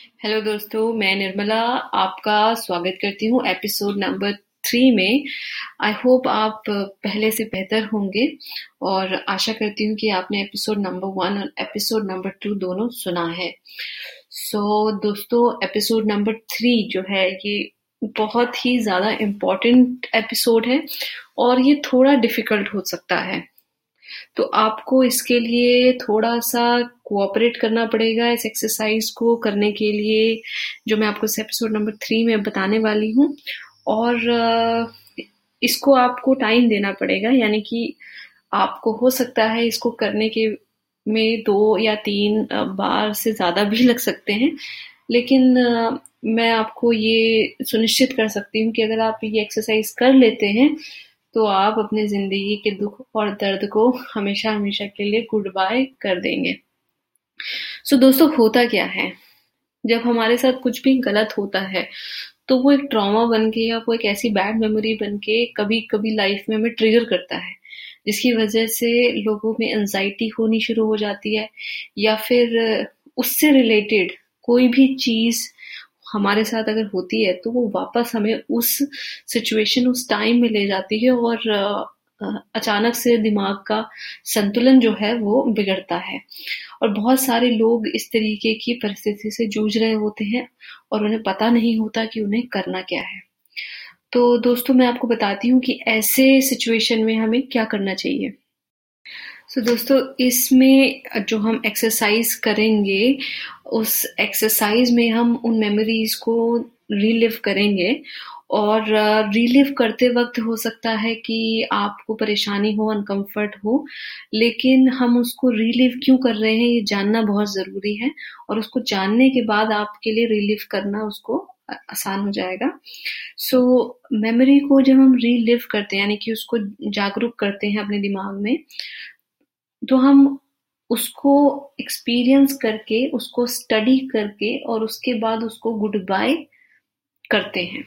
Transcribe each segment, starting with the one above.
Hello दोस्तों मैं निर्मला आपका स्वागत करती हूँ एपिसोड नंबर थ्री में। आई होप आप पहले से बेहतर होंगे और आशा करती हूँ कि आपने एपिसोड नंबर वन और एपिसोड नंबर टू दोनों सुना है। सो so, दोस्तों एपिसोड नंबर थ्री जो है ये बहुत ही ज़्यादा इम्पोर्टेंट एपिसोड है और ये थोड़ा डिफ़िकल्ट हो सकता है। तो आपको इसके लिए थोड़ा सा कोऑपरेट करना पड़ेगा इस एक्सरसाइज को करने के लिए, जो मैं आपको इस एपिसोड नंबर थ्री में बताने वाली हूँ। और इसको आपको टाइम देना पड़ेगा, यानी कि आपको हो सकता है इसको करने के में दो या तीन बार से ज़्यादा भी लग सकते हैं। लेकिन मैं आपको ये सुनिश्चित कर सकती हूँ कि अगर आप ये एक्सरसाइज कर लेते हैं तो आप अपने ज़िंदगी के दुख और दर्द को हमेशा हमेशा के लिए गुड बाय कर देंगे। सो so, दोस्तों होता क्या है? जब हमारे साथ कुछ भी गलत होता है तो वो एक ट्रॉमा बन के या वो एक ऐसी बैड मेमोरी बन के कभी कभी लाइफ में हमें ट्रिगर करता है जिसकी वजह से लोगों में एनजाइटी होनी शुरू हो जाती है या फिर उससे रिलेटेड कोई भी चीज़ हमारे साथ अगर होती है तो वो वापस हमें उस सिचुएशन उस टाइम में ले जाती है और अचानक से दिमाग का संतुलन जो है वो बिगड़ता है। और बहुत सारे लोग इस तरीके की परिस्थिति से जूझ रहे होते हैं और उन्हें पता नहीं होता कि उन्हें करना क्या है। तो दोस्तों, मैं आपको बताती हूँ कि ऐसे सिचुएशन में हमें क्या करना चाहिए। सो so, दोस्तों इसमें जो हम एक्सरसाइज करेंगे उस एक्सरसाइज में हम उन मेमोरीज को रिलिव करेंगे और रिलिव करते वक्त हो सकता है कि आपको परेशानी हो अनकंफर्ट हो लेकिन हम उसको रिलिव क्यों कर रहे हैं ये जानना बहुत ज़रूरी है और उसको जानने के बाद आपके लिए रिलिव करना उसको आसान हो जाएगा। सो so, मेमोरी को जब हम रिलिव करते हैं यानी कि उसको जागरूक करते हैं अपने दिमाग में तो हम उसको एक्सपीरियंस करके, उसको स्टडी करके और उसके बाद उसको गुड बाय करते हैं।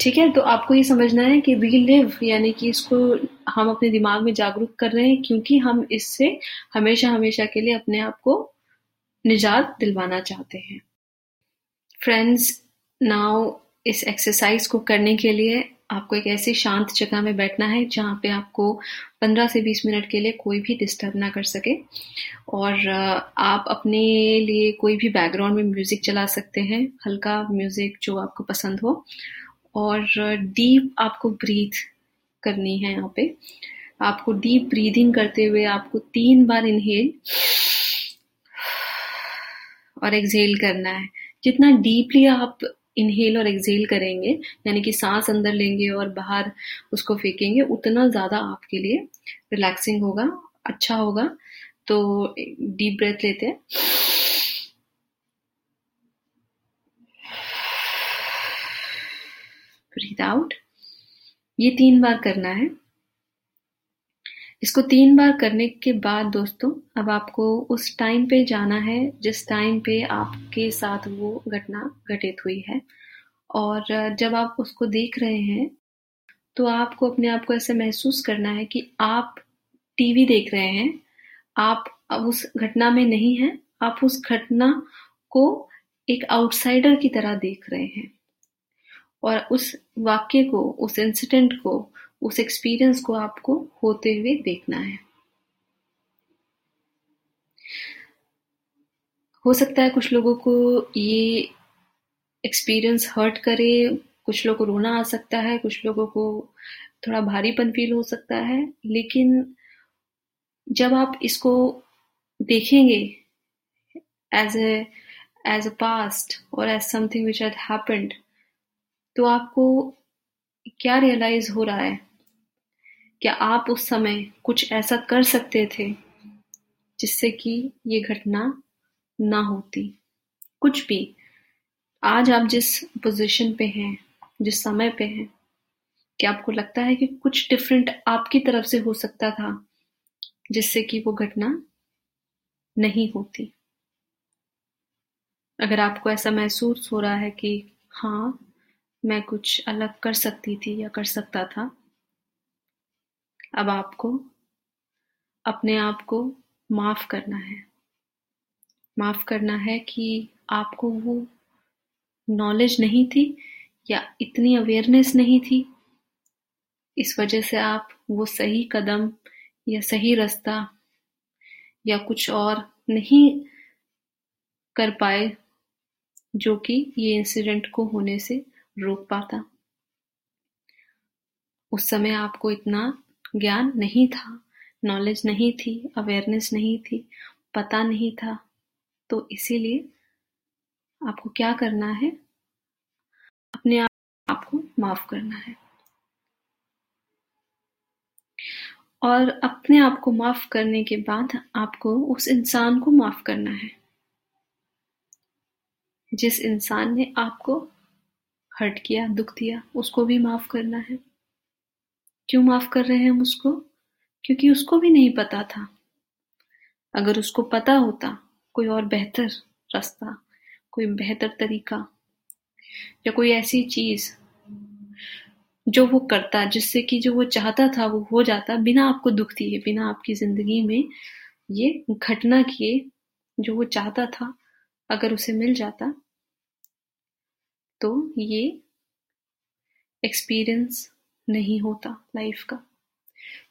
ठीक है? तो आपको ये समझना है कि वी लिव यानी कि इसको हम अपने दिमाग में जागरूक कर रहे हैं क्योंकि हम इससे हमेशा हमेशा के लिए अपने आप को निजात दिलवाना चाहते हैं। फ्रेंड्स नाउ इस एक्सरसाइज को करने के लिए आपको एक ऐसी शांत जगह में बैठना है जहाँ पे आपको 15 से 20 मिनट के लिए कोई भी डिस्टर्ब ना कर सके। और आप अपने लिए कोई भी बैकग्राउंड में म्यूज़िक चला सकते हैं, हल्का म्यूज़िक जो आपको पसंद हो। और डीप आपको ब्रीथ करनी है यहाँ पे। आपको डीप ब्रीदिंग करते हुए आपको तीन बार इनहेल और एक्सहेल करना है। जितना डीपली आप इनहेल और एक्सहेल करेंगे, यानी कि सांस अंदर लेंगे और बाहर उसको फेंकेंगे, उतना ज़्यादा आपके लिए रिलैक्सिंग होगा अच्छा होगा। तो डीप ब्रेथ लेते हैं। ब्रीथ आउट ये तीन बार करना है। इसको तीन बार करने के बाद दोस्तों, अब आपको उस टाइम पे जाना है, जिस टाइम पे आपके साथ वो घटना घटित हुई है। और जब आप उसको देख रहे हैं तो आपको अपने आप को ऐसे महसूस करना है कि आप टीवी देख रहे हैं, आप उस घटना में नहीं हैं, आप उस घटना को एक आउटसाइडर की तरह देख रहे हैं। और उस वाक्य को, उस इंसिडेंट को उस एक्सपीरियंस को आपको होते हुए देखना है। हो सकता है कुछ लोगों को ये एक्सपीरियंस हर्ट करे, कुछ लोगों को रोना आ सकता है, कुछ लोगों को थोड़ा भारीपन फील हो सकता है, लेकिन जब आप इसको देखेंगे as a as a past और as something which had happened तो आपको क्या रियलाइज़ हो रहा है? क्या आप उस समय कुछ ऐसा कर सकते थे जिससे कि ये घटना ना होती? कुछ भी। आज आप जिस पोजीशन पे हैं, जिस समय पे हैं, क्या आपको लगता है कि कुछ डिफरेंट आपकी तरफ़ से हो सकता था जिससे कि वो घटना नहीं होती? अगर आपको ऐसा महसूस हो रहा है कि हाँ मैं कुछ अलग कर सकती थी या कर सकता था अब आपको, अपने आप को माफ़ करना है। माफ़ करना है कि आपको वो नॉलेज नहीं थी या इतनी अवेयरनेस नहीं थी। इस वजह से आप वो सही कदम या सही रास्ता या कुछ और नहीं कर पाए जो कि ये इंसिडेंट को होने से रोक पाता। उस समय आपको इतना ज्ञान नहीं था नॉलेज नहीं थी अवेयरनेस नहीं थी, पता नहीं था। तो इसीलिए आपको क्या करना है? अपने आप आपको माफ़ करना है। और अपने आप को माफ़ करने के बाद आपको उस इंसान को माफ़ करना है। जिस इंसान ने आपको हर्ट किया, दुख दिया, उसको भी माफ़ करना है। क्यों माफ़ कर रहे हैं हम उसको? क्योंकि उसको भी नहीं पता था। अगर उसको पता होता, कोई और बेहतर रास्ता, कोई बेहतर तरीका, या कोई ऐसी चीज़ जो वो करता, जिससे कि जो वो चाहता था, वो हो जाता, बिना आपको दुख दिए, बिना आपकी ज़िंदगी में ये घटना किए जो वो चाहता था, अगर उसे मिल जाता तो ये एक्सपीरियंस नहीं होता लाइफ का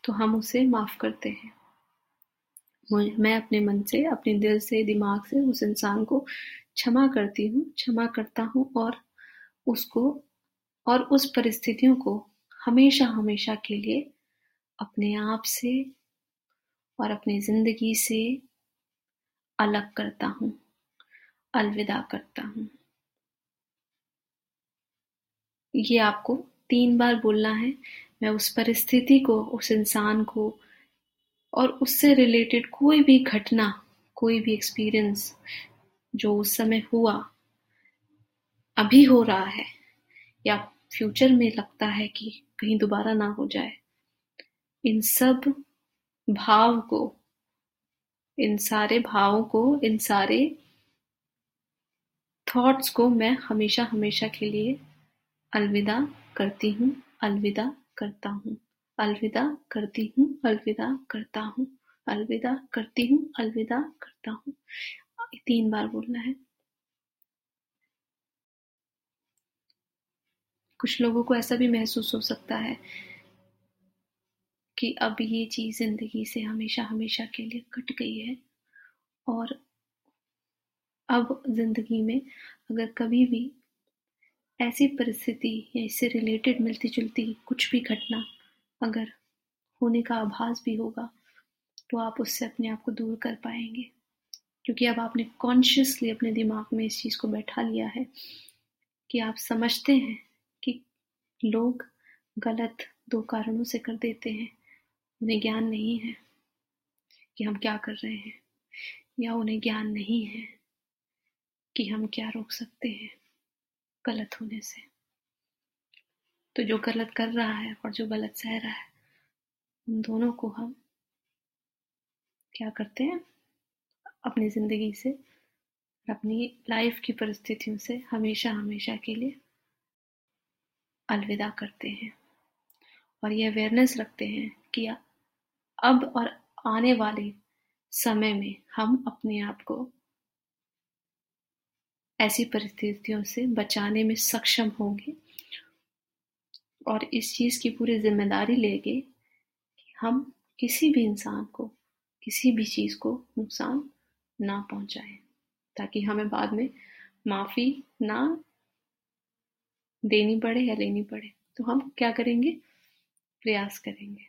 तो हम उसे माफ़ करते हैं। मैं अपने मन से, अपने दिल से, दिमाग से उस इंसान को क्षमा करती हूँ, क्षमा करता हूँ और उसको और उस परिस्थितियों को हमेशा हमेशा के लिए अपने आप से और अपनी ज़िंदगी से अलग करता हूँ, अलविदा करता हूँ। ये आपको तीन बार बोलना है, मैं उस परिस्थिति को, उस इंसान को और उससे रिलेटेड कोई भी घटना, कोई भी एक्सपीरियंस जो उस समय हुआ, अभी हो रहा है या फ्यूचर में लगता है कि कहीं दोबारा ना हो जाए, इन सब भाव को, इन सारे भावों को, इन सारे थॉट्स को मैं हमेशा हमेशा के लिए अलविदा करती हूँ, अलविदा करता हूँ। अलविदा करती हूँ, अलविदा करता हूँ। अलविदा करती हूँ, अलविदा करता हूँ। तीन बार बोलना है। कुछ लोगों को ऐसा भी महसूस हो सकता है कि अब ये चीज़ ज़िंदगी से हमेशा हमेशा के लिए कट गई है और अब ज़िंदगी में अगर कभी भी ऐसी परिस्थिति या इससे रिलेटेड मिलती जुलती कुछ भी घटना अगर होने का आभास भी होगा तो आप उससे अपने आप को दूर कर पाएँगे। क्योंकि अब आपने कॉन्शियसली अपने दिमाग में इस चीज़ को बैठा लिया है कि आप समझते हैं कि लोग गलत दो कारणों से कर देते हैं, उन्हें ज्ञान नहीं है कि हम क्या कर रहे हैं, या उन्हें ज्ञान नहीं है कि हम क्या रोक सकते हैं। गलत होने से। तो जो गलत कर रहा है और जो गलत सह रहा है, उन दोनों को हम क्या करते हैं? अपनी ज़िंदगी से, अपनी लाइफ की परिस्थितियों से हमेशा हमेशा के लिए अलविदा करते हैं। और ये अवेयरनेस रखते हैं कि अब और आने वाले समय में हम अपने आप को ऐसी परिस्थितियों से बचाने में सक्षम होंगे और इस चीज़ की पूरी ज़िम्मेदारी लेंगे कि हम किसी भी इंसान को, किसी भी चीज़ को नुकसान ना पहुंचाएँ, ताकि हमें बाद में माफ़ी ना देनी पड़े या लेनी पड़े। तो हम क्या करेंगे? प्रयास करेंगे।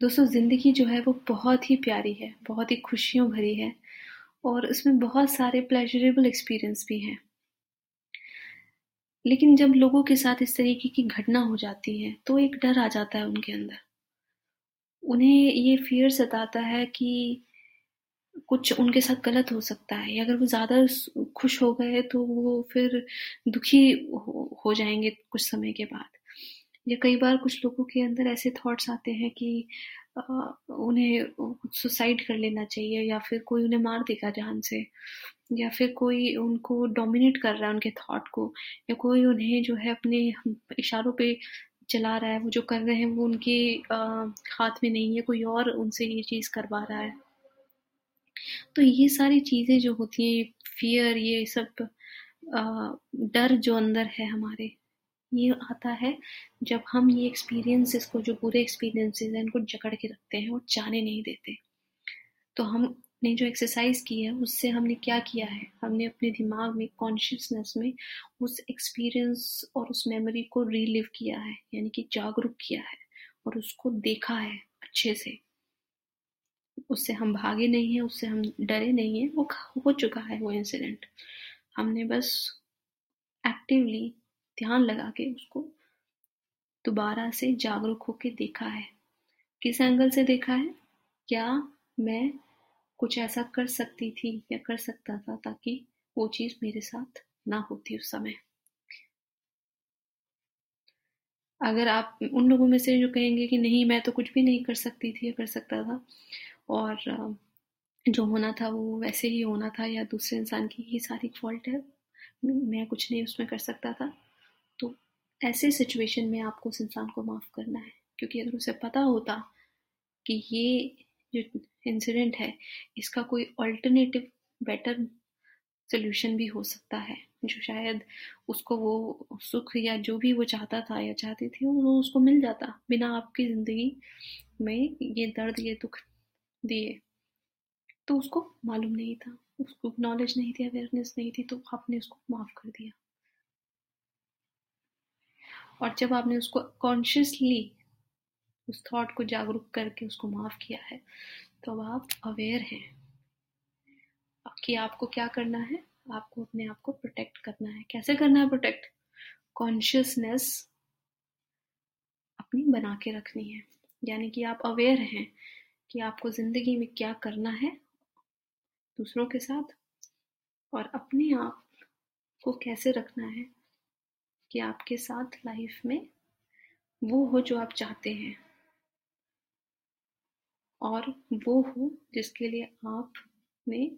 दोस्तों, ज़िंदगी जो है वो बहुत ही प्यारी है, बहुत ही खुशियों भरी है और उसमें बहुत सारे प्लेजरेबल एक्सपीरियंस भी हैं। लेकिन जब लोगों के साथ इस तरीके की घटना हो जाती है तो एक डर आ जाता है उनके अंदर। उन्हें ये फियर सताता है कि कुछ उनके साथ गलत हो सकता है अगर वो ज़्यादा खुश हो गए तो वो फिर दुखी हो जाएँगे कुछ समय के बाद। या कई बार कुछ लोगों के अंदर ऐसे थॉट्स आते हैं कि उन्हें सुसाइड कर लेना चाहिए या फिर कोई उन्हें मार देगा जान से, या फिर कोई उनको डोमिनेट कर रहा है उनके थॉट को, या कोई उन्हें जो है अपने इशारों पे चला रहा है, वो जो कर रहे हैं वो उनके हाथ में नहीं है, कोई और उनसे ये चीज़ करवा रहा है। तो ये सारी चीज़ें जो होती हैं फियर ये सब डर जो अंदर है हमारे ये आता है, जब हम ये एक्सपीरियंसेस को, जो बुरे एक्सपीरियंसेस हैं, इनको जकड़ के रखते हैं और जाने नहीं देते। तो हमने जो एक्सरसाइज की है, उससे हमने क्या किया है? हमने अपने दिमाग में कॉन्शियसनेस में, उस एक्सपीरियंस और उस मेमोरी को रीलिव किया है, यानी कि जागरूक किया है, और उसको देखा है अच्छे से। उससे हम भागे नहीं हैं, उससे हम डरे नहीं हैं, वो हो चुका है वो इंसिडेंट हमने बस एक्टिवली ध्यान लगा के उसको दोबारा से जागरूक होके देखा है। किस एंगल से देखा है? क्या मैं कुछ ऐसा कर सकती थी या कर सकता था ताकि वो चीज़ मेरे साथ ना होती उस समय? अगर आप उन लोगों में से जो कहेंगे कि नहीं, मैं तो कुछ भी नहीं कर सकती थी या कर सकता था, और जो होना था वो वैसे ही होना था या दूसरे इंसान की ही सारी फॉल्ट है, मैं कुछ नहीं उसमें कर सकता था तो ऐसे सिचुएशन में आपको उस इंसान को माफ़ करना है। क्योंकि अगर उसे पता होता कि ये जो इंसिडेंट है, इसका कोई अल्टरनेटिव बेटर सोल्यूशन भी हो सकता है, जो शायद उसको वो सुख या जो भी वो चाहता था या चाहती थी, वो उसको मिल जाता बिना आपकी ज़िंदगी में ये दर्द, ये दुख दिए। तो उसको मालूम नहीं था, उसको नॉलेज नहीं थी अवेयरनेस नहीं थी तो आपने उसको माफ़ कर दिया। और जब आपने उसको कॉन्शियसली उस थॉट को जागरूक करके उसको माफ़ किया है तो अब आप अवेयर हैं कि आपको क्या करना है, आपको अपने आप को प्रोटेक्ट करना है। कैसे करना है प्रोटेक्ट कॉन्शियसनेस अपनी बना के रखनी है। यानी कि आप अवेयर हैं कि आपको ज़िंदगी में क्या करना है दूसरों के साथ और अपने आप को कैसे रखना है। कि आपके साथ लाइफ में वो हो जो आप चाहते हैं। और वो हो जिसके लिए आपने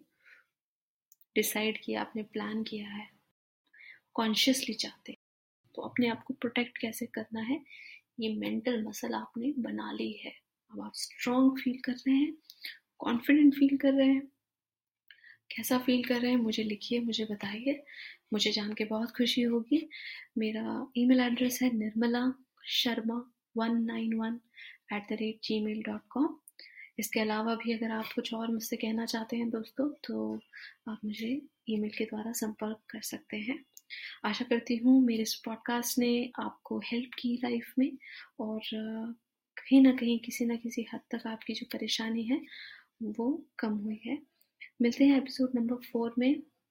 डिसाइड किया आपने प्लान किया है। कॉन्शियसली चाहते तो अपने आप को प्रोटेक्ट कैसे करना है? ये मेंटल मसल आपने बना ली है। अब आप स्ट्रॉन्ग फील कर रहे हैं कॉन्फिडेंट फील कर रहे हैं। कैसा फील कर रहे हैं? मुझे लिखिए, मुझे बताइए। मुझे जान के बहुत खुशी होगी। मेरा ईमेल एड्रेस है Nirmala Sharma one nine one at the rate Gmail dot com इसके अलावा भी अगर आप कुछ और मुझसे कहना चाहते हैं दोस्तों तो आप मुझे ईमेल के द्वारा संपर्क कर सकते हैं। आशा करती हूँ मेरे इस पॉडकास्ट ने आपको हेल्प की लाइफ में और, कहीं ना कहीं किसी ना किसी हद तक आपकी जो परेशानी है, वो कम हुई है। मिलते हैं एपिसोड नंबर फोर में।